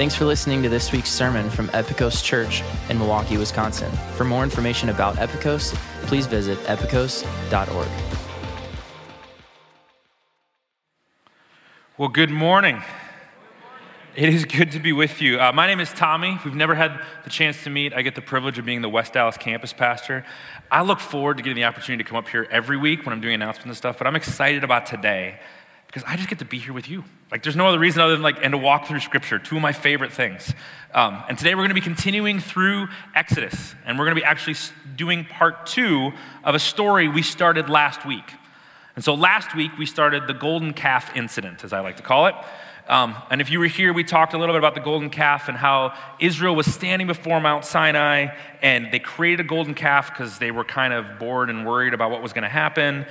Thanks for listening to this week's sermon from Epikos Church in Milwaukee, Wisconsin. For more information about Epikos, please visit epikos.org. Well, good morning. It is good to be with you. Uh, my name is Tommy. We've never had the chance to meet. I get the privilege of being the West Allis campus pastor. I look forward to getting the opportunity to come up here every week when I'm doing announcements and stuff, but I'm excited about today because I just get to be here with you. Like, there's no other reason other than like, and to walk through Scripture, two of my favorite things. Um, and today we're going to be continuing through Exodus, and we're going to be actually doing part two of a story we started last week. And so last week we started the golden calf incident, as I like to call it. Um, and if you were here, we talked a little bit about the golden calf and how Israel was standing before Mount Sinai and they created a golden calf because they were kind of bored and worried about what was going to happen.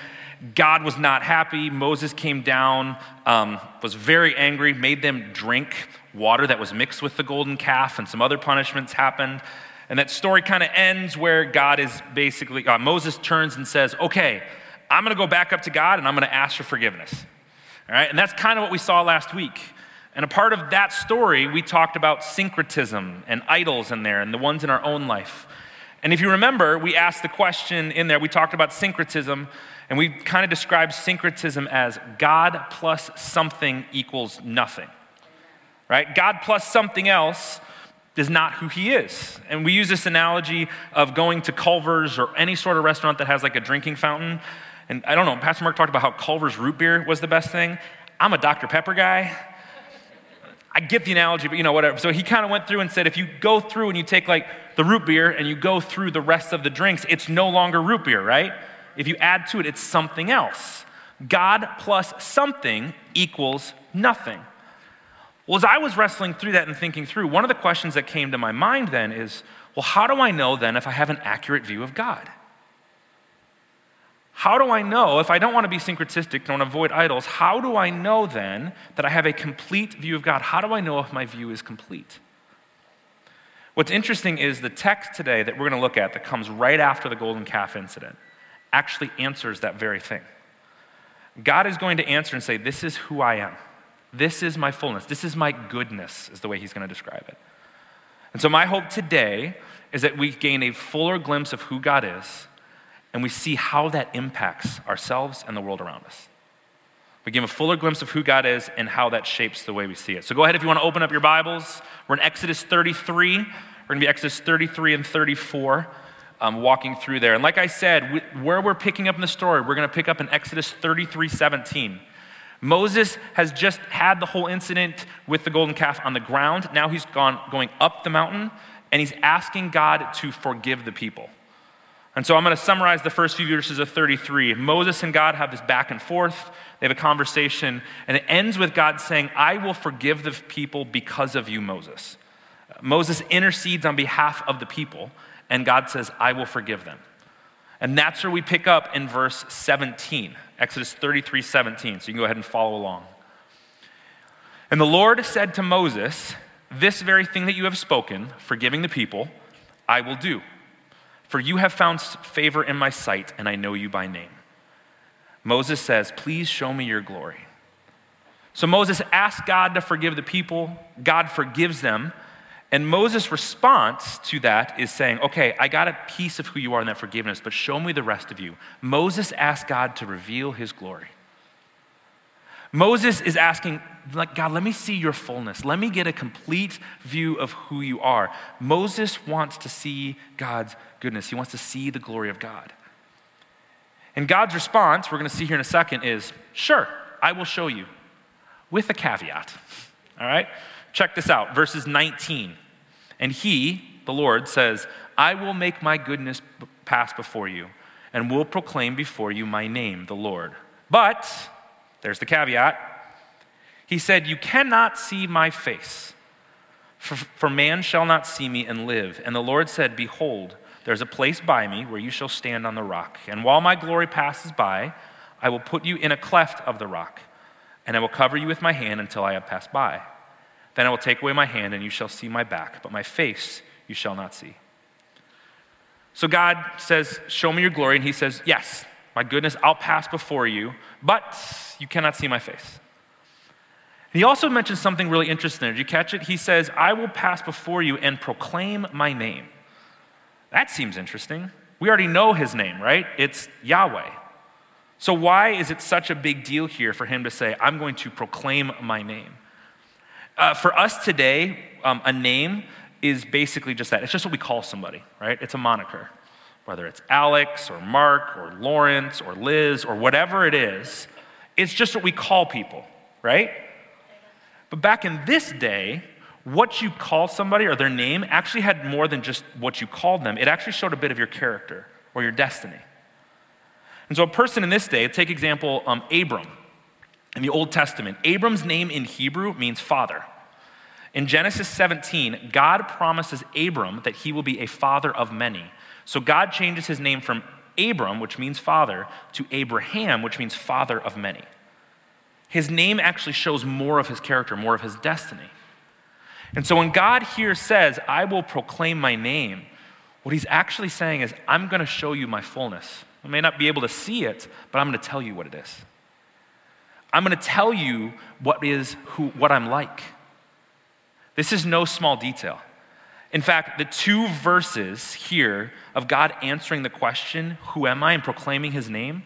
God was not happy. Moses came down, um, was very angry, made them drink water that was mixed with the golden calf, and some other punishments happened. And that story kind of ends where God is basically, uh, Moses turns and says, Okay, I'm going to go back up to God and I'm going to ask for forgiveness. All right, and that's kind of what we saw last week. And a part of that story, we talked about syncretism and idols in there and the ones in our own life. And if you remember, we asked the question in there, we talked about syncretism, and we kind of described syncretism as God plus something equals nothing. Right? God plus something else is not who he is. And we use this analogy of going to Culver's or any sort of restaurant that has like a drinking fountain. And I don't know, Pastor Mark talked about how Culver's root beer was the best thing. I'm a Dr. Pepper guy. I get the analogy, but you know, whatever. So he kind of went through and said if you go through and you take like the root beer and you go through the rest of the drinks, it's no longer root beer, right? If you add to it, it's something else. God plus something equals nothing. Well, as I was wrestling through that and thinking through, one of the questions that came to my mind then is well, how do I know then if I have an accurate view of God? How do I know, if I don't want to be syncretistic, don't avoid idols, how do I know then that I have a complete view of God? How do I know if my view is complete? What's interesting is the text today that we're going to look at that comes right after the golden calf incident actually answers that very thing. God is going to answer and say, This is who I am. This is my fullness. This is my goodness, is the way he's going to describe it. And so, my hope today is that we gain a fuller glimpse of who God is and we see how that impacts ourselves and the world around us. We give a fuller glimpse of who God is and how that shapes the way we see it. So go ahead if you want to open up your Bibles. We're in Exodus 33. We're going to be Exodus 33 and 34, um, walking through there. And like I said, we, where we're picking up in the story, we're going to pick up in Exodus 33 17. Moses has just had the whole incident with the golden calf on the ground. Now he's gone, going up the mountain and he's asking God to forgive the people. And so I'm going to summarize the first few verses of 33. Moses and God have this back and forth. They have a conversation, and it ends with God saying, I will forgive the people because of you, Moses. Moses intercedes on behalf of the people, and God says, I will forgive them. And that's where we pick up in verse 17, Exodus 33 17. So you can go ahead and follow along. And the Lord said to Moses, This very thing that you have spoken, forgiving the people, I will do for you have found favor in my sight, and I know you by name. Moses says, Please show me your glory. So Moses asks God to forgive the people. God forgives them. And Moses' response to that is saying, Okay, I got a piece of who you are in that forgiveness, but show me the rest of you. Moses asked God to reveal his glory. Moses is asking, like, God, let me see your fullness. Let me get a complete view of who you are. Moses wants to see God's goodness, he wants to see the glory of God. And God's response, we're going to see here in a second, is sure, I will show you, with a caveat. All right? Check this out, verses 19. And he, the Lord, says, I will make my goodness pass before you, and will proclaim before you my name, the Lord. But, there's the caveat. He said, You cannot see my face, for, for man shall not see me and live. And the Lord said, Behold, there's a place by me where you shall stand on the rock. And while my glory passes by, I will put you in a cleft of the rock, and I will cover you with my hand until I have passed by. Then I will take away my hand, and you shall see my back, but my face you shall not see. So God says, Show me your glory. And he says, Yes, my goodness, I'll pass before you, but you cannot see my face. He also mentions something really interesting. Did you catch it? He says, I will pass before you and proclaim my name. That seems interesting. We already know his name, right? It's Yahweh. So, why is it such a big deal here for him to say, I'm going to proclaim my name? Uh, for us today, um, a name is basically just that. It's just what we call somebody, right? It's a moniker. Whether it's Alex or Mark or Lawrence or Liz or whatever it is, it's just what we call people, right? But back in this day, what you call somebody or their name actually had more than just what you called them. It actually showed a bit of your character or your destiny. And so, a person in this day, take example um, Abram in the Old Testament. Abram's name in Hebrew means father. In Genesis 17, God promises Abram that he will be a father of many. So, God changes his name from Abram, which means father, to Abraham, which means father of many. His name actually shows more of his character, more of his destiny. And so when God here says, I will proclaim my name, what he's actually saying is, I'm going to show you my fullness. I may not be able to see it, but I'm going to tell you what it is. I'm going to tell you what is who, what I'm like. This is no small detail. In fact, the two verses here of God answering the question, Who am I? and proclaiming his name,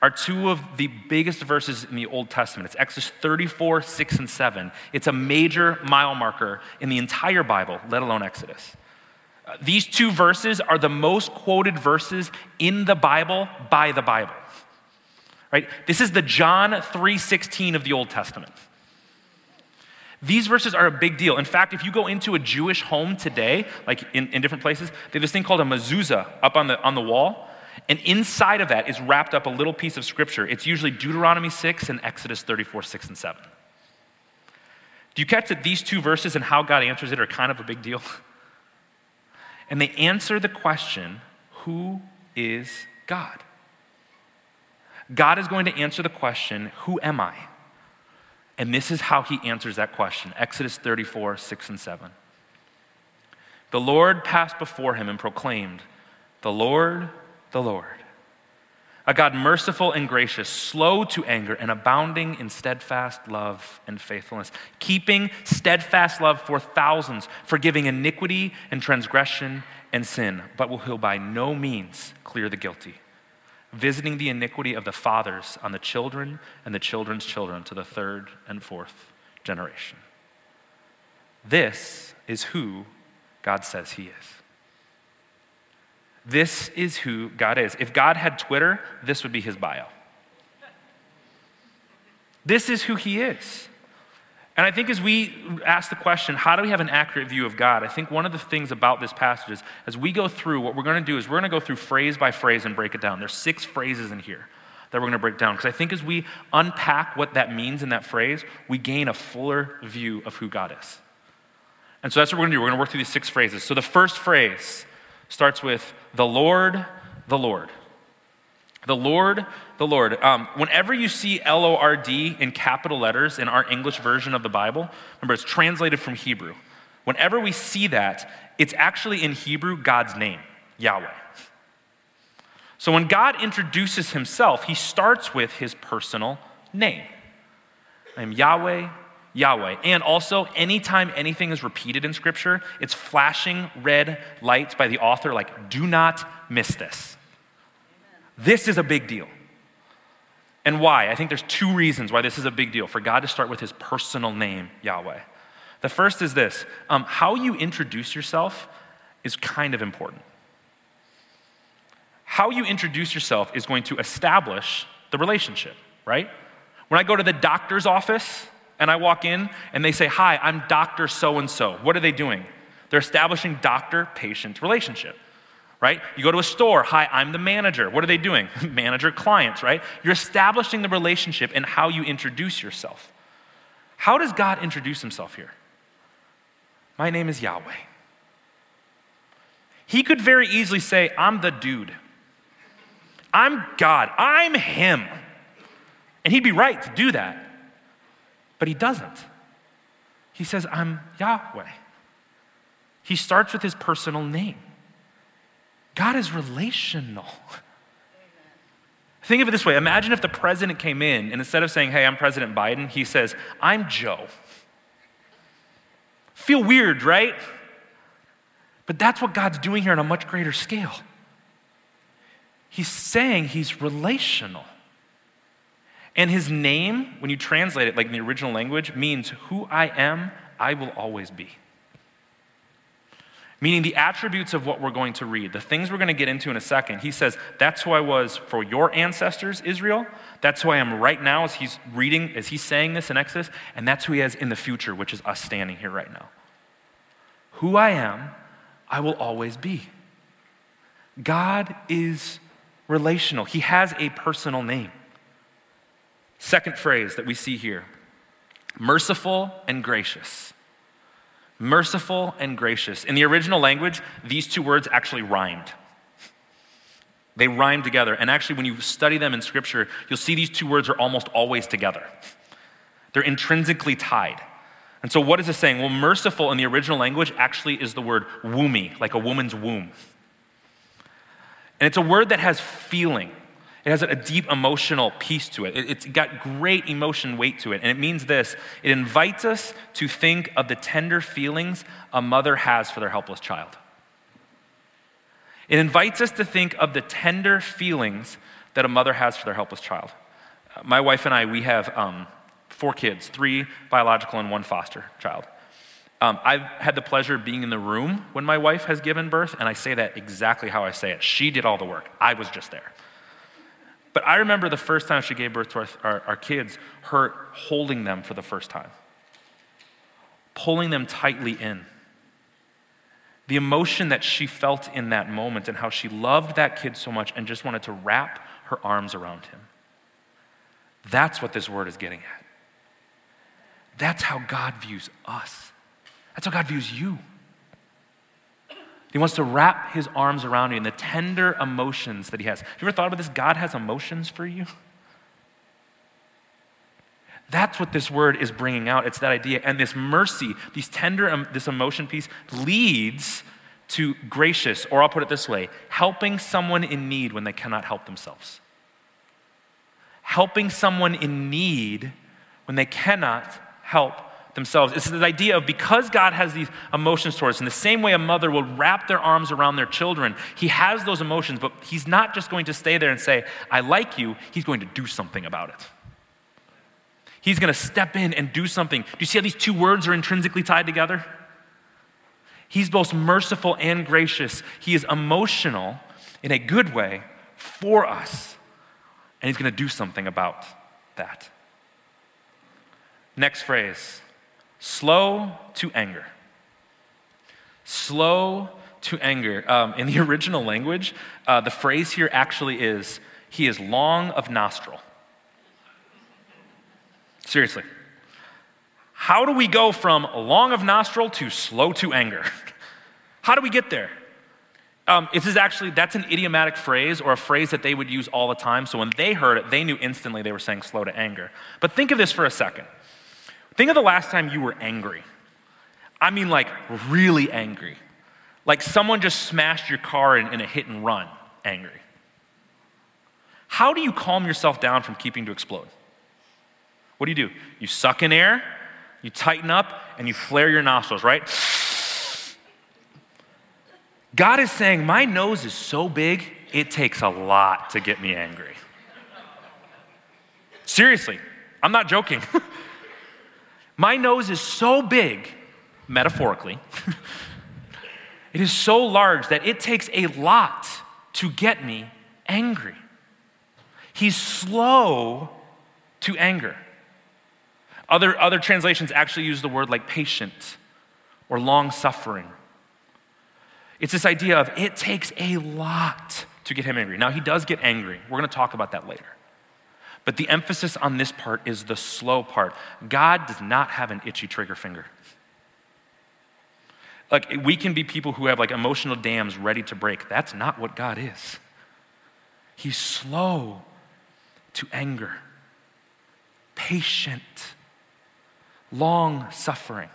are two of the biggest verses in the Old Testament. It's Exodus 34, 6, and 7. It's a major mile marker in the entire Bible, let alone Exodus. Uh, these two verses are the most quoted verses in the Bible by the Bible. Right? This is the John 3:16 of the Old Testament. These verses are a big deal. In fact, if you go into a Jewish home today, like in, in different places, they have this thing called a mezuzah up on the, on the wall. And inside of that is wrapped up a little piece of scripture. It's usually Deuteronomy 6 and Exodus 34, 6 and 7. Do you catch that these two verses and how God answers it are kind of a big deal? And they answer the question who is God? God is going to answer the question, Who am I? And this is how he answers that question Exodus 34, 6 and 7. The Lord passed before him and proclaimed, The Lord the Lord. A God merciful and gracious, slow to anger, and abounding in steadfast love and faithfulness, keeping steadfast love for thousands, forgiving iniquity and transgression and sin, but will by no means clear the guilty, visiting the iniquity of the fathers on the children and the children's children to the third and fourth generation. This is who God says he is. This is who God is. If God had Twitter, this would be his bio. This is who he is. And I think as we ask the question, how do we have an accurate view of God? I think one of the things about this passage is as we go through, what we're going to do is we're going to go through phrase by phrase and break it down. There's six phrases in here that we're going to break down. Because I think as we unpack what that means in that phrase, we gain a fuller view of who God is. And so that's what we're going to do. We're going to work through these six phrases. So the first phrase starts with the Lord, the Lord. The Lord, the Lord. Um, whenever you see L O R D in capital letters in our English version of the Bible, remember it's translated from Hebrew. Whenever we see that, it's actually in Hebrew God's name, Yahweh. So when God introduces himself, he starts with his personal name. I am Yahweh, Yahweh. And also, anytime anything is repeated in Scripture, it's flashing red lights by the author, like, do not miss this. This is a big deal. And why? I think there's two reasons why this is a big deal for God to start with his personal name, Yahweh. The first is this um, how you introduce yourself is kind of important. How you introduce yourself is going to establish the relationship, right? When I go to the doctor's office, and I walk in and they say, Hi, I'm Dr. So and so. What are they doing? They're establishing doctor patient relationship, right? You go to a store, Hi, I'm the manager. What are they doing? manager clients, right? You're establishing the relationship and how you introduce yourself. How does God introduce himself here? My name is Yahweh. He could very easily say, I'm the dude. I'm God. I'm Him. And He'd be right to do that. But he doesn't. He says, I'm Yahweh. He starts with his personal name. God is relational. Think of it this way imagine if the president came in and instead of saying, Hey, I'm President Biden, he says, I'm Joe. Feel weird, right? But that's what God's doing here on a much greater scale. He's saying he's relational. And his name, when you translate it like in the original language, means who I am, I will always be. Meaning the attributes of what we're going to read, the things we're going to get into in a second. He says, That's who I was for your ancestors, Israel. That's who I am right now as he's reading, as he's saying this in Exodus. And that's who he has in the future, which is us standing here right now. Who I am, I will always be. God is relational, He has a personal name. Second phrase that we see here merciful and gracious. Merciful and gracious. In the original language, these two words actually rhymed. They rhyme together. And actually, when you study them in Scripture, you'll see these two words are almost always together. They're intrinsically tied. And so, what is it saying? Well, merciful in the original language actually is the word womby, like a woman's womb. And it's a word that has feeling. It has a deep emotional piece to it. It's got great emotion weight to it. And it means this it invites us to think of the tender feelings a mother has for their helpless child. It invites us to think of the tender feelings that a mother has for their helpless child. My wife and I, we have um, four kids three biological and one foster child. Um, I've had the pleasure of being in the room when my wife has given birth, and I say that exactly how I say it. She did all the work, I was just there. But I remember the first time she gave birth to our, our, our kids, her holding them for the first time, pulling them tightly in. The emotion that she felt in that moment and how she loved that kid so much and just wanted to wrap her arms around him. That's what this word is getting at. That's how God views us. That's how God views you. He wants to wrap his arms around you and the tender emotions that he has. Have you ever thought about this? God has emotions for you. That's what this word is bringing out. It's that idea. And this mercy, these tender, um, this emotion piece leads to gracious, or I'll put it this way helping someone in need when they cannot help themselves. Helping someone in need when they cannot help themselves. It's this idea of because God has these emotions towards us, in the same way a mother will wrap their arms around their children, He has those emotions, but He's not just going to stay there and say, I like you, He's going to do something about it. He's going to step in and do something. Do you see how these two words are intrinsically tied together? He's both merciful and gracious. He is emotional in a good way for us, and He's going to do something about that. Next phrase slow to anger. Slow to anger. Um, in the original language, uh, the phrase here actually is, he is long of nostril. Seriously. How do we go from long of nostril to slow to anger? How do we get there? Um, this is actually, that's an idiomatic phrase or a phrase that they would use all the time. So when they heard it, they knew instantly they were saying slow to anger. But think of this for a second. Think of the last time you were angry. I mean, like really angry. Like someone just smashed your car in, in a hit and run angry. How do you calm yourself down from keeping to explode? What do you do? You suck in air, you tighten up, and you flare your nostrils, right? God is saying, My nose is so big, it takes a lot to get me angry. Seriously, I'm not joking. My nose is so big, metaphorically, it is so large that it takes a lot to get me angry. He's slow to anger. Other, other translations actually use the word like patient or long suffering. It's this idea of it takes a lot to get him angry. Now, he does get angry. We're going to talk about that later. But the emphasis on this part is the slow part. God does not have an itchy trigger finger. Like, we can be people who have like emotional dams ready to break. That's not what God is. He's slow to anger, patient, long suffering.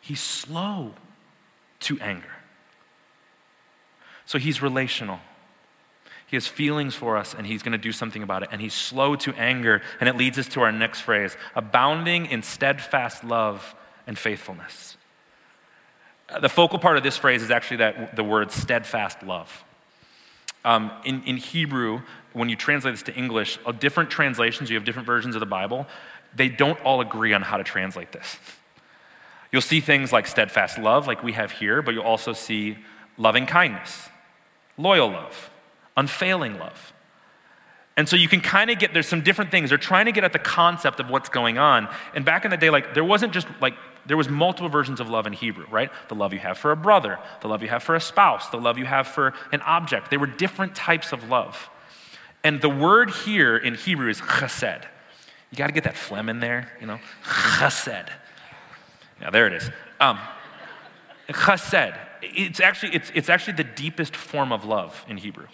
He's slow to anger. So he's relational. He has feelings for us and he's going to do something about it. And he's slow to anger. And it leads us to our next phrase abounding in steadfast love and faithfulness. Uh, the focal part of this phrase is actually that the word steadfast love. Um, in, in Hebrew, when you translate this to English, different translations, you have different versions of the Bible, they don't all agree on how to translate this. You'll see things like steadfast love, like we have here, but you'll also see loving kindness, loyal love, unfailing love. And so you can kind of get, there's some different things. They're trying to get at the concept of what's going on. And back in the day, like, there wasn't just like, there was multiple versions of love in Hebrew, right? The love you have for a brother, the love you have for a spouse, the love you have for an object. They were different types of love. And the word here in Hebrew is chesed. You got to get that phlegm in there, you know? Chesed. Yeah, there it is. Um, chesed. It's actually, it's, it's actually the deepest form of love in Hebrew.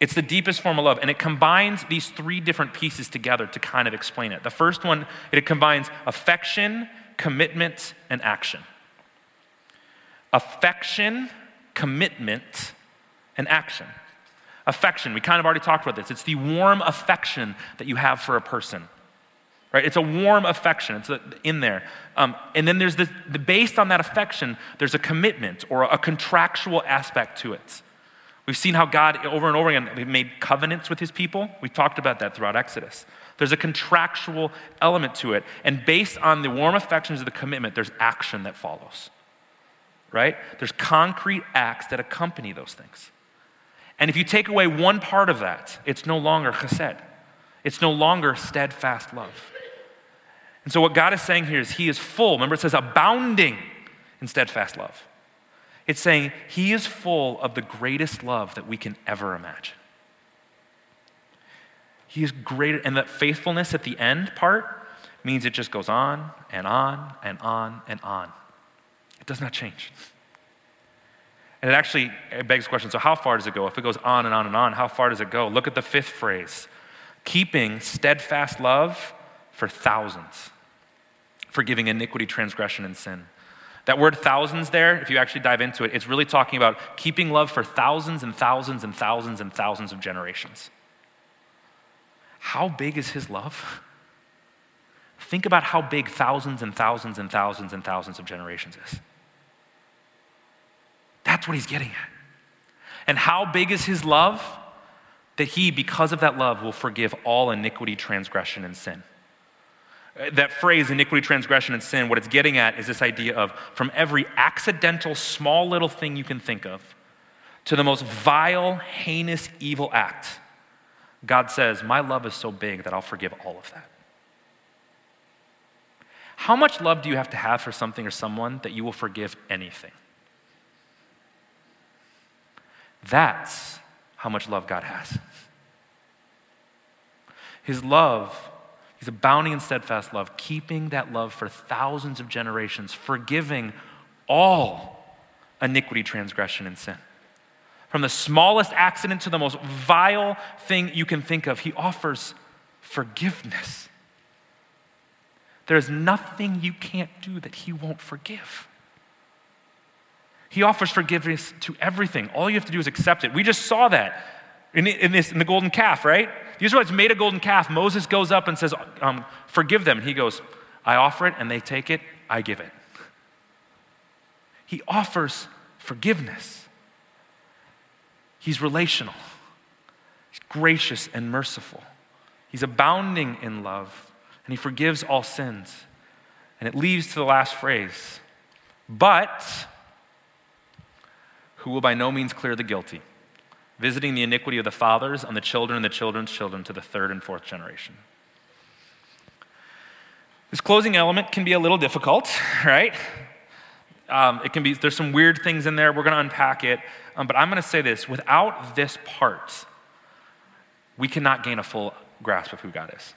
It's the deepest form of love, and it combines these three different pieces together to kind of explain it. The first one, it combines affection, commitment, and action. Affection, commitment, and action. Affection, we kind of already talked about this. It's the warm affection that you have for a person, right? It's a warm affection, it's in there. Um, and then there's the, the, based on that affection, there's a commitment or a contractual aspect to it. We've seen how God, over and over again, made covenants with his people. We've talked about that throughout Exodus. There's a contractual element to it. And based on the warm affections of the commitment, there's action that follows. Right? There's concrete acts that accompany those things. And if you take away one part of that, it's no longer chesed. It's no longer steadfast love. And so what God is saying here is He is full. Remember, it says abounding in steadfast love. It's saying he is full of the greatest love that we can ever imagine. He is greater, and that faithfulness at the end part means it just goes on and on and on and on. It does not change. And it actually begs the question so, how far does it go? If it goes on and on and on, how far does it go? Look at the fifth phrase keeping steadfast love for thousands, forgiving iniquity, transgression, and sin. That word thousands there, if you actually dive into it, it's really talking about keeping love for thousands and thousands and thousands and thousands of generations. How big is his love? Think about how big thousands and thousands and thousands and thousands of generations is. That's what he's getting at. And how big is his love? That he, because of that love, will forgive all iniquity, transgression, and sin. That phrase, iniquity, transgression, and sin, what it's getting at is this idea of from every accidental, small little thing you can think of to the most vile, heinous, evil act, God says, My love is so big that I'll forgive all of that. How much love do you have to have for something or someone that you will forgive anything? That's how much love God has. His love He's abounding in steadfast love, keeping that love for thousands of generations, forgiving all iniquity, transgression, and sin. From the smallest accident to the most vile thing you can think of, he offers forgiveness. There's nothing you can't do that he won't forgive. He offers forgiveness to everything. All you have to do is accept it. We just saw that in, in, this, in the golden calf, right? The Israelites made a golden calf. Moses goes up and says, um, Forgive them. He goes, I offer it, and they take it, I give it. He offers forgiveness. He's relational, he's gracious and merciful. He's abounding in love, and he forgives all sins. And it leads to the last phrase, but who will by no means clear the guilty visiting the iniquity of the fathers on the children and the children's children to the third and fourth generation. This closing element can be a little difficult, right? Um, it can be, there's some weird things in there. We're going to unpack it. Um, but I'm going to say this without this part, we cannot gain a full grasp of who God is.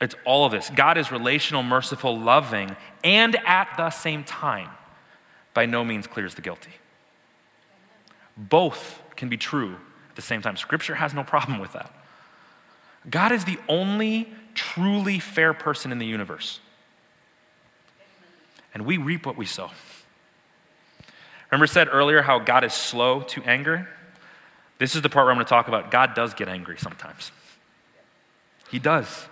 It's all of this. God is relational, merciful, loving, and at the same time, by no means clears the guilty. Both can be true at the same time. Scripture has no problem with that. God is the only truly fair person in the universe. And we reap what we sow. Remember, I said earlier how God is slow to anger? This is the part where I'm going to talk about God does get angry sometimes. He does.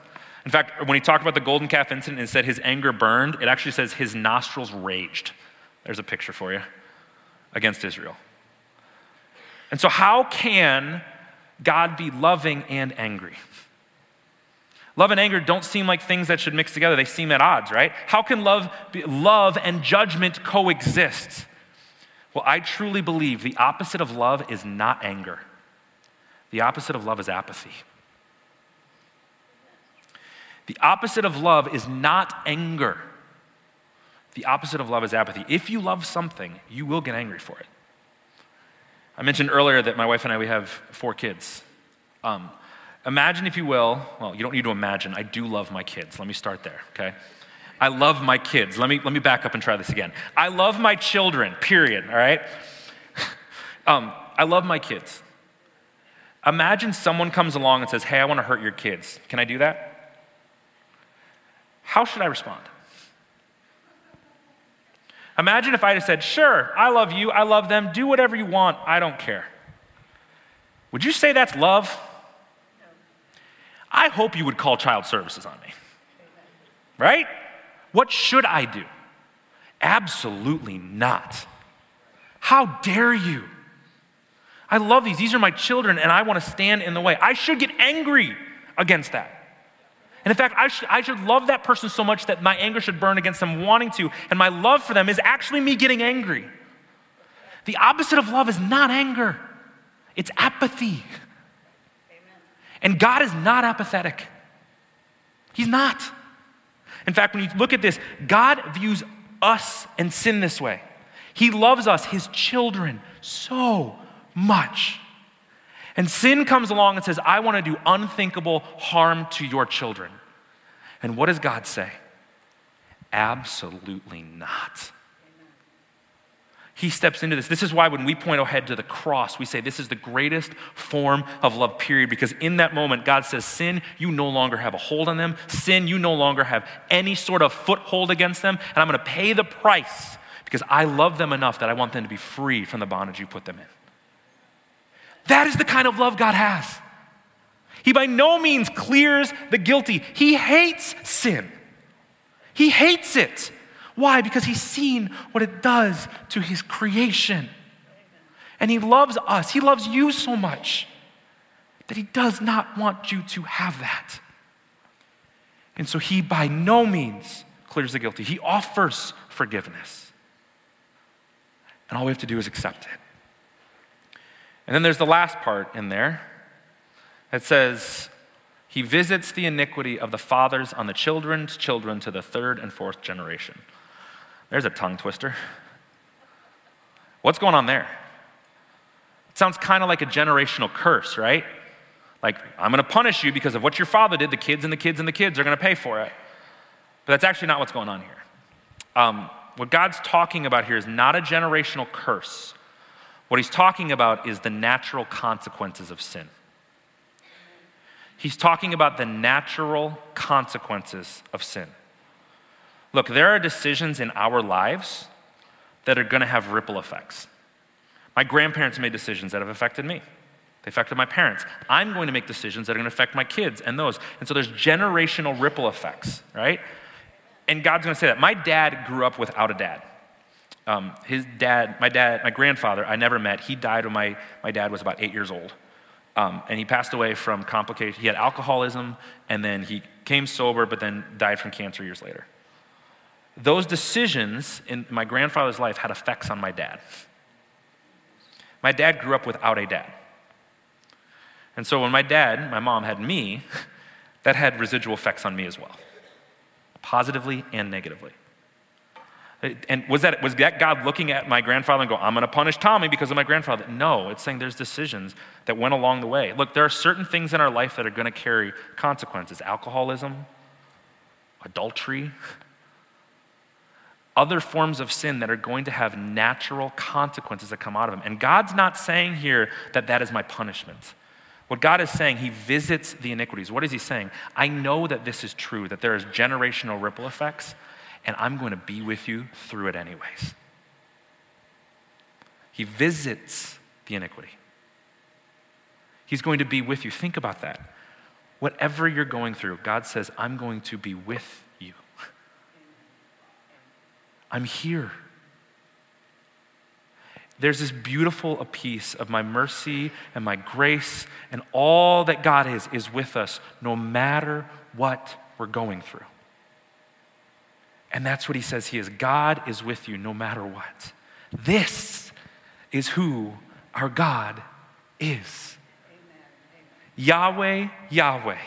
In fact, when he talked about the golden calf incident and said his anger burned, it actually says his nostrils raged. There's a picture for you against Israel. And so, how can God be loving and angry? Love and anger don't seem like things that should mix together. They seem at odds, right? How can love, be, love and judgment coexist? Well, I truly believe the opposite of love is not anger. The opposite of love is apathy. The opposite of love is not anger. The opposite of love is apathy. If you love something, you will get angry for it. I mentioned earlier that my wife and I, we have four kids. Um, imagine, if you will, well, you don't need to imagine. I do love my kids. Let me start there, okay? I love my kids. Let me, let me back up and try this again. I love my children, period, all right? um, I love my kids. Imagine someone comes along and says, Hey, I want to hurt your kids. Can I do that? How should I respond? Imagine if I had said, Sure, I love you, I love them, do whatever you want, I don't care. Would you say that's love? I hope you would call child services on me. Right? What should I do? Absolutely not. How dare you? I love these. These are my children, and I want to stand in the way. I should get angry against that. And in fact, I should, I should love that person so much that my anger should burn against them wanting to. And my love for them is actually me getting angry. The opposite of love is not anger, it's apathy. Amen. And God is not apathetic. He's not. In fact, when you look at this, God views us and sin this way. He loves us, his children, so much. And sin comes along and says, I want to do unthinkable harm to your children. And what does God say? Absolutely not. He steps into this. This is why when we point ahead to the cross, we say this is the greatest form of love, period. Because in that moment, God says, Sin, you no longer have a hold on them. Sin, you no longer have any sort of foothold against them. And I'm going to pay the price because I love them enough that I want them to be free from the bondage you put them in. That is the kind of love God has. He by no means clears the guilty, He hates sin. He hates it. Why? Because He's seen what it does to His creation. And He loves us, He loves you so much that He does not want you to have that. And so He by no means clears the guilty, He offers forgiveness. And all we have to do is accept it. And then there's the last part in there that says, He visits the iniquity of the fathers on the children's children to the third and fourth generation. There's a tongue twister. What's going on there? It sounds kind of like a generational curse, right? Like, I'm going to punish you because of what your father did. The kids and the kids and the kids are going to pay for it. But that's actually not what's going on here. Um, what God's talking about here is not a generational curse. What he's talking about is the natural consequences of sin. He's talking about the natural consequences of sin. Look, there are decisions in our lives that are going to have ripple effects. My grandparents made decisions that have affected me. They affected my parents. I'm going to make decisions that are going to affect my kids and those. And so there's generational ripple effects, right? And God's going to say that. My dad grew up without a dad. Um, his dad, my dad, my grandfather, I never met. He died when my, my dad was about eight years old. Um, and he passed away from complications. He had alcoholism, and then he came sober, but then died from cancer years later. Those decisions in my grandfather's life had effects on my dad. My dad grew up without a dad. And so when my dad, my mom had me, that had residual effects on me as well, positively and negatively. And was that, was that God looking at my grandfather and go, I'm going to punish Tommy because of my grandfather? No, it's saying there's decisions that went along the way. Look, there are certain things in our life that are going to carry consequences alcoholism, adultery, other forms of sin that are going to have natural consequences that come out of them. And God's not saying here that that is my punishment. What God is saying, He visits the iniquities. What is He saying? I know that this is true, that there is generational ripple effects and I'm going to be with you through it anyways. He visits the iniquity. He's going to be with you. Think about that. Whatever you're going through, God says, I'm going to be with you. I'm here. There's this beautiful piece of my mercy and my grace, and all that God is, is with us no matter what we're going through. And that's what he says he is. God is with you no matter what. This is who our God is. Yahweh, Yahweh,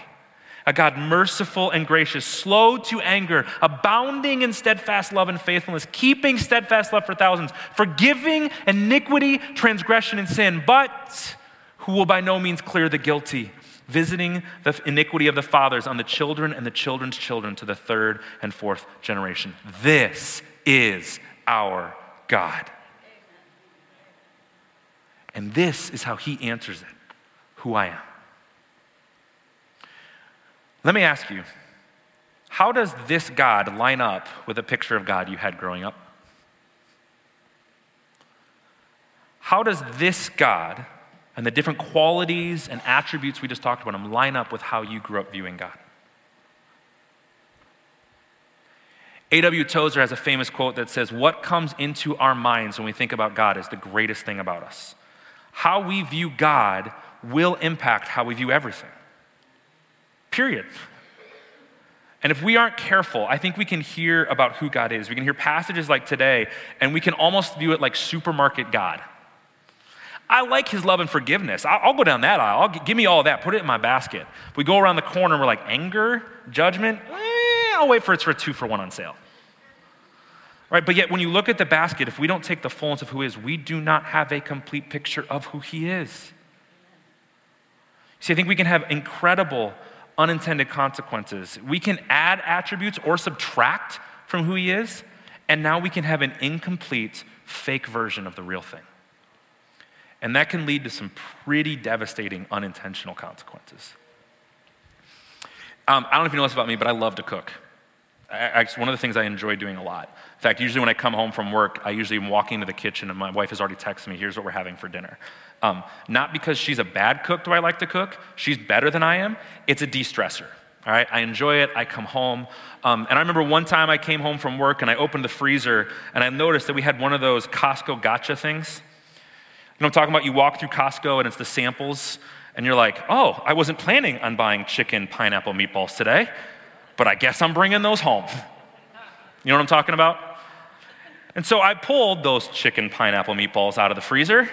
a God merciful and gracious, slow to anger, abounding in steadfast love and faithfulness, keeping steadfast love for thousands, forgiving iniquity, transgression, and sin, but who will by no means clear the guilty, visiting the iniquity of the fathers on the children and the children's children to the third and fourth generation. This is our God. And this is how he answers it who I am. Let me ask you how does this God line up with a picture of God you had growing up? How does this God and the different qualities and attributes we just talked about him line up with how you grew up viewing God? A.W. Tozer has a famous quote that says, What comes into our minds when we think about God is the greatest thing about us. How we view God will impact how we view everything. Period. And if we aren't careful, I think we can hear about who God is. We can hear passages like today, and we can almost view it like supermarket God. I like his love and forgiveness. I'll, I'll go down that aisle. I'll, give me all that. Put it in my basket. We go around the corner and we're like, anger, judgment, eh, I'll wait for it's for a two for one on sale. Right? But yet, when you look at the basket, if we don't take the fullness of who he is, we do not have a complete picture of who he is. See, I think we can have incredible unintended consequences. We can add attributes or subtract from who he is, and now we can have an incomplete, fake version of the real thing. And that can lead to some pretty devastating unintentional consequences. Um, I don't know if you know this about me, but I love to cook. I, I, one of the things I enjoy doing a lot. In fact, usually when I come home from work, I usually am walking to the kitchen and my wife has already texted me, here's what we're having for dinner. Um, not because she's a bad cook do I like to cook, she's better than I am. It's a de stressor. All right, I enjoy it. I come home. Um, and I remember one time I came home from work and I opened the freezer and I noticed that we had one of those Costco gotcha things. You know I'm talking about? You walk through Costco and it's the samples, and you're like, oh, I wasn't planning on buying chicken pineapple meatballs today, but I guess I'm bringing those home. You know what I'm talking about? And so I pulled those chicken pineapple meatballs out of the freezer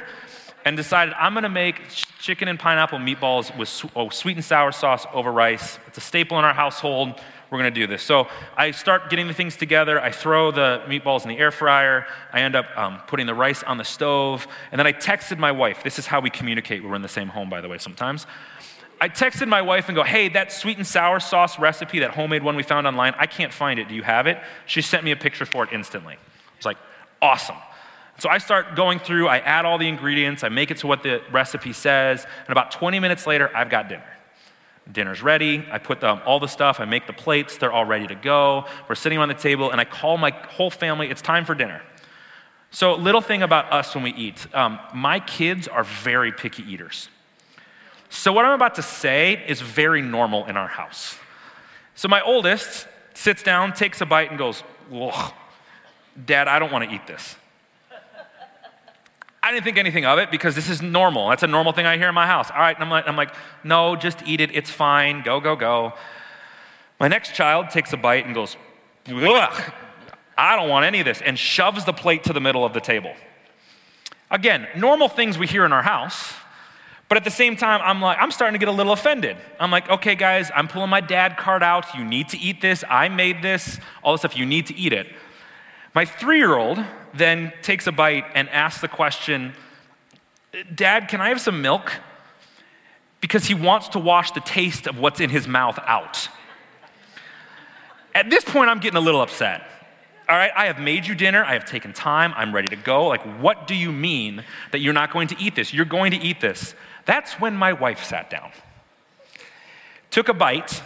and decided I'm gonna make chicken and pineapple meatballs with oh, sweet and sour sauce over rice. It's a staple in our household. We're gonna do this. So I start getting the things together. I throw the meatballs in the air fryer. I end up um, putting the rice on the stove. And then I texted my wife. This is how we communicate. We're in the same home, by the way, sometimes. I texted my wife and go, hey, that sweet and sour sauce recipe, that homemade one we found online, I can't find it. Do you have it? She sent me a picture for it instantly. I was like, awesome. So I start going through, I add all the ingredients, I make it to what the recipe says, and about 20 minutes later, I've got dinner. Dinner's ready. I put the, all the stuff, I make the plates, they're all ready to go. We're sitting around the table, and I call my whole family, it's time for dinner. So, little thing about us when we eat um, my kids are very picky eaters. So, what I'm about to say is very normal in our house. So, my oldest sits down, takes a bite, and goes, Dad, I don't want to eat this. I didn't think anything of it because this is normal. That's a normal thing I hear in my house. All right, I'm like, I'm like, no, just eat it. It's fine. Go, go, go. My next child takes a bite and goes, Ugh, I don't want any of this, and shoves the plate to the middle of the table. Again, normal things we hear in our house, but at the same time, I'm like, I'm starting to get a little offended. I'm like, okay, guys, I'm pulling my dad card out. You need to eat this. I made this. All this stuff. You need to eat it. My three year old then takes a bite and asks the question Dad, can I have some milk? Because he wants to wash the taste of what's in his mouth out. At this point, I'm getting a little upset. All right, I have made you dinner. I have taken time. I'm ready to go. Like, what do you mean that you're not going to eat this? You're going to eat this. That's when my wife sat down, took a bite,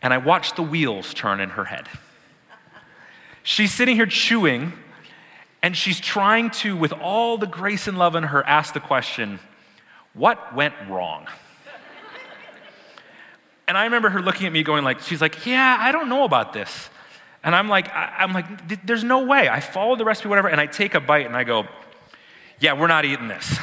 and I watched the wheels turn in her head. She's sitting here chewing, and she's trying to, with all the grace and love in her, ask the question What went wrong? And I remember her looking at me going like, she's like, yeah, I don't know about this. And I'm like, I, am like, there's no way. I follow the recipe, whatever, and I take a bite and I go, yeah, we're not eating this.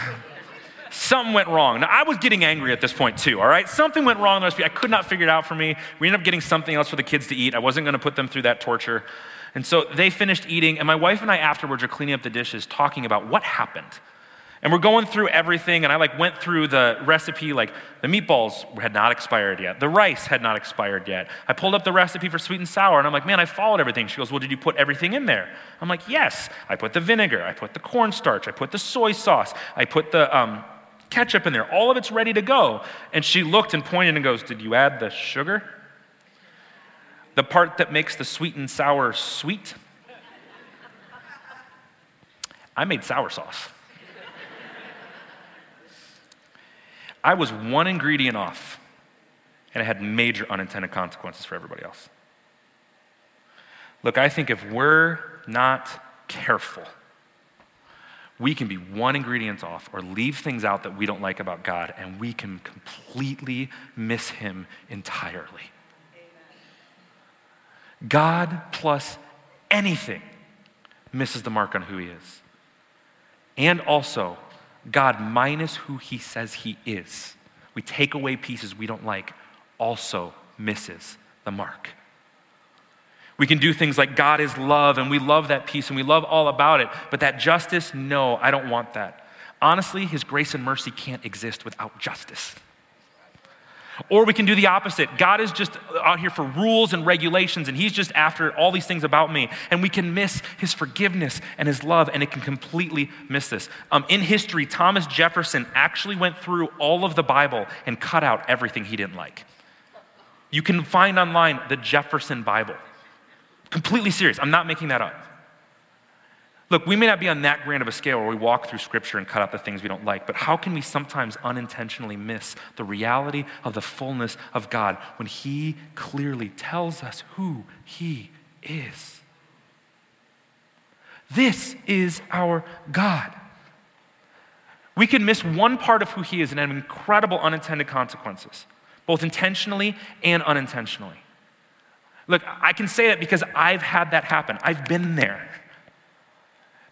Something went wrong. Now, I was getting angry at this point too, all right? Something went wrong in the recipe. I could not figure it out for me. We ended up getting something else for the kids to eat. I wasn't going to put them through that torture. And so they finished eating, and my wife and I afterwards are cleaning up the dishes, talking about what happened. And we're going through everything, and I like went through the recipe, like the meatballs had not expired yet. The rice had not expired yet. I pulled up the recipe for sweet and sour, and I'm like, man, I followed everything. She goes, well, did you put everything in there? I'm like, yes. I put the vinegar, I put the cornstarch, I put the soy sauce, I put the um, ketchup in there. All of it's ready to go. And she looked and pointed and goes, did you add the sugar? The part that makes the sweet and sour sweet? I made sour sauce. I was one ingredient off, and it had major unintended consequences for everybody else. Look, I think if we're not careful, we can be one ingredient off or leave things out that we don't like about God, and we can completely miss Him entirely. God plus anything misses the mark on who He is. And also, God minus who he says he is, we take away pieces we don't like, also misses the mark. We can do things like God is love, and we love that piece and we love all about it, but that justice, no, I don't want that. Honestly, his grace and mercy can't exist without justice. Or we can do the opposite. God is just out here for rules and regulations, and He's just after all these things about me. And we can miss His forgiveness and His love, and it can completely miss this. Um, in history, Thomas Jefferson actually went through all of the Bible and cut out everything he didn't like. You can find online the Jefferson Bible. Completely serious. I'm not making that up. Look, we may not be on that grand of a scale where we walk through Scripture and cut out the things we don't like, but how can we sometimes unintentionally miss the reality of the fullness of God when He clearly tells us who He is? This is our God. We can miss one part of who He is and have incredible unintended consequences, both intentionally and unintentionally. Look, I can say that because I've had that happen, I've been there.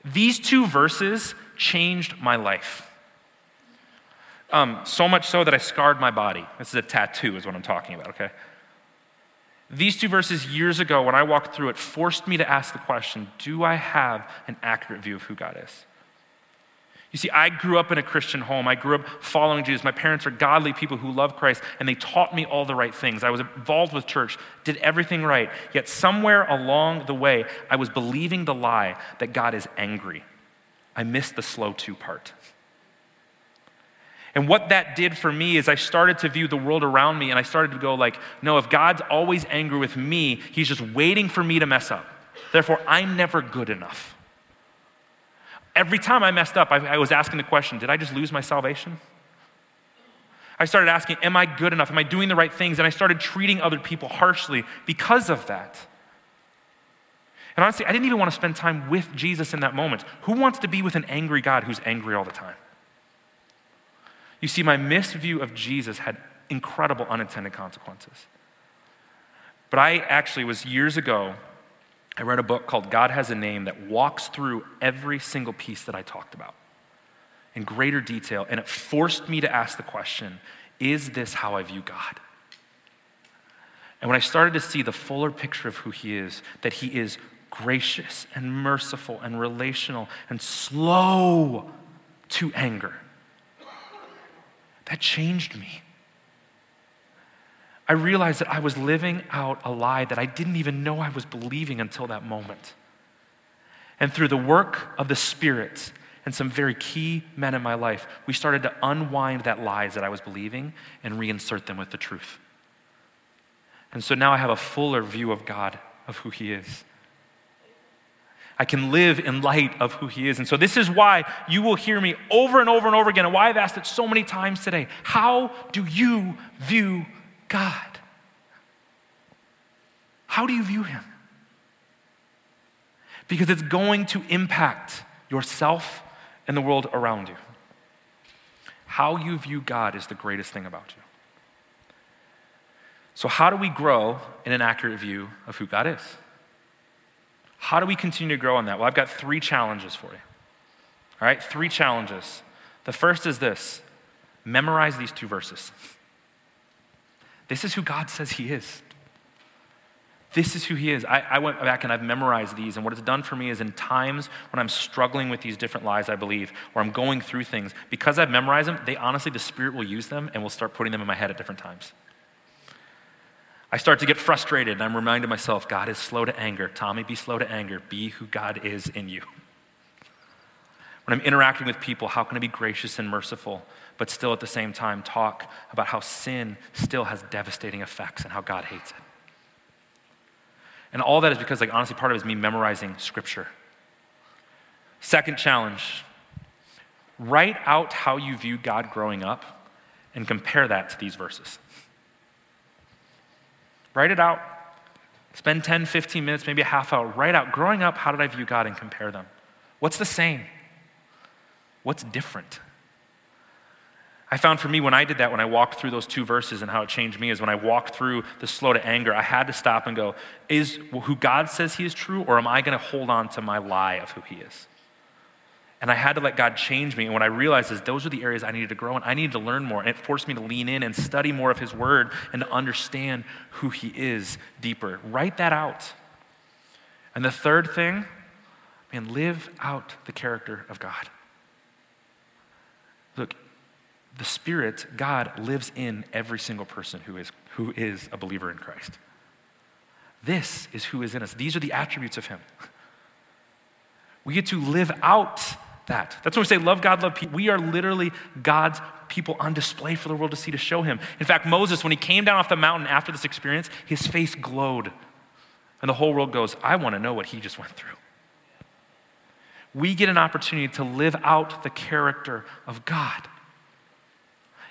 These two verses changed my life. Um, so much so that I scarred my body. This is a tattoo, is what I'm talking about, okay? These two verses years ago, when I walked through it, forced me to ask the question Do I have an accurate view of who God is? You see, I grew up in a Christian home. I grew up following Jesus. My parents are godly people who love Christ, and they taught me all the right things. I was involved with church, did everything right. Yet, somewhere along the way, I was believing the lie that God is angry. I missed the slow to part. And what that did for me is I started to view the world around me and I started to go like, no, if God's always angry with me, he's just waiting for me to mess up. Therefore, I'm never good enough. Every time I messed up, I, I was asking the question did I just lose my salvation? I started asking, Am I good enough? Am I doing the right things? And I started treating other people harshly because of that. And honestly, I didn't even want to spend time with Jesus in that moment. Who wants to be with an angry God who's angry all the time? You see, my misview of Jesus had incredible unintended consequences. But I actually was years ago I read a book called God Has a Name that walks through every single piece that I talked about in greater detail, and it forced me to ask the question is this how I view God? And when I started to see the fuller picture of who He is, that He is gracious and merciful and relational and slow to anger, that changed me. I realized that I was living out a lie that I didn't even know I was believing until that moment. And through the work of the Spirit and some very key men in my life, we started to unwind that lies that I was believing and reinsert them with the truth. And so now I have a fuller view of God, of who He is. I can live in light of who He is. And so, this is why you will hear me over and over and over again, and why I've asked it so many times today. How do you view God. How do you view him? Because it's going to impact yourself and the world around you. How you view God is the greatest thing about you. So, how do we grow in an accurate view of who God is? How do we continue to grow in that? Well, I've got three challenges for you. All right, three challenges. The first is this memorize these two verses. This is who God says He is. This is who He is. I, I, went back and I've memorized these, and what it's done for me is in times when I'm struggling with these different lies, I believe, or I'm going through things, because I've memorized them, they honestly, the Spirit will use them and will start putting them in my head at different times. I start to get frustrated, and I'm reminding myself, God is slow to anger. Tommy, be slow to anger. Be who God is in you. When I'm interacting with people, how can I be gracious and merciful, but still at the same time talk about how sin still has devastating effects and how God hates it? And all that is because, like, honestly, part of it is me memorizing scripture. Second challenge write out how you view God growing up and compare that to these verses. Write it out. Spend 10, 15 minutes, maybe a half hour. Write out, growing up, how did I view God and compare them? What's the same? What's different? I found for me when I did that, when I walked through those two verses and how it changed me, is when I walked through the slow to anger, I had to stop and go, is who God says he is true, or am I going to hold on to my lie of who he is? And I had to let God change me. And what I realized is those are the areas I needed to grow in. I needed to learn more. And it forced me to lean in and study more of His Word and to understand who He is deeper. Write that out. And the third thing, man, live out the character of God. Look, the Spirit, God, lives in every single person who is, who is a believer in Christ. This is who is in us. These are the attributes of Him. We get to live out that. That's when we say love God, love people. We are literally God's people on display for the world to see to show him. In fact, Moses, when he came down off the mountain after this experience, his face glowed. And the whole world goes, I want to know what he just went through. We get an opportunity to live out the character of God.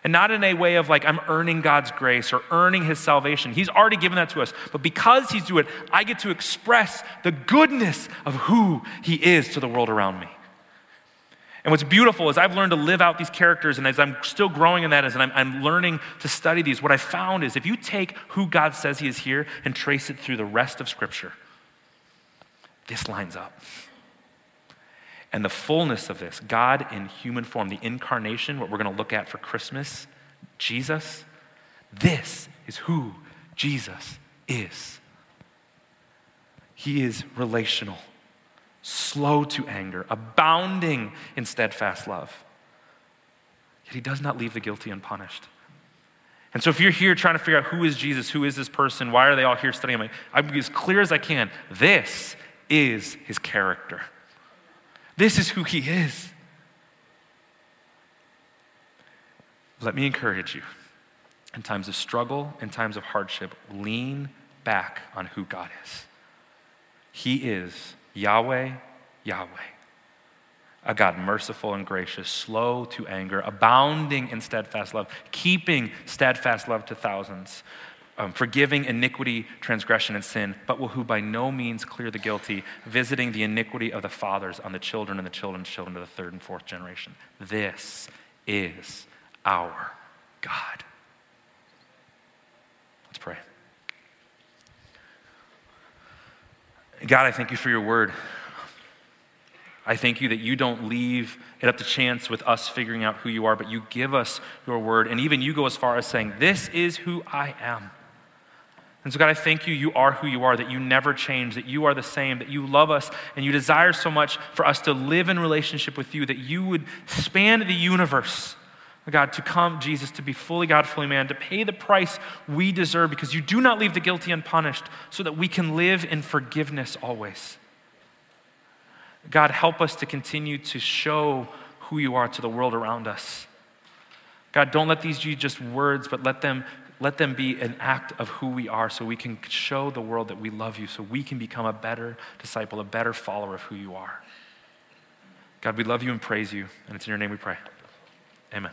And not in a way of like, I'm earning God's grace or earning his salvation. He's already given that to us. But because he's doing it, I get to express the goodness of who he is to the world around me. And what's beautiful is I've learned to live out these characters, and as I'm still growing in that, as I'm, I'm learning to study these, what I found is if you take who God says He is here and trace it through the rest of Scripture, this lines up. And the fullness of this, God in human form, the incarnation, what we're going to look at for Christmas, Jesus, this is who Jesus is. He is relational slow to anger, abounding in steadfast love. Yet he does not leave the guilty unpunished. And so, if you're here trying to figure out who is Jesus, who is this person, why are they all here studying, I'm be as clear as I can. This is his character. This is who he is. Let me encourage you. In times of struggle, in times of hardship, lean back on who God is. He is Yahweh, Yahweh. A God merciful and gracious, slow to anger, abounding in steadfast love, keeping steadfast love to thousands, um, forgiving iniquity, transgression, and sin, but will who by no means clear the guilty, visiting the iniquity of the fathers on the children and the children's children to the third and fourth generation. This is our God. Let's pray. God, I thank you for your word. I thank you that you don't leave it up to chance with us figuring out who you are, but you give us your word. And even you go as far as saying, This is who I am. And so, God, I thank you, you are who you are, that you never change, that you are the same, that you love us, and you desire so much for us to live in relationship with you, that you would span the universe God, to come, Jesus, to be fully God, fully man, to pay the price we deserve because you do not leave the guilty unpunished so that we can live in forgiveness always. God, help us to continue to show who you are to the world around us. God, don't let these be just words, but let them, let them be an act of who we are so we can show the world that we love you, so we can become a better disciple, a better follower of who you are. God, we love you and praise you, and it's in your name we pray. Amen.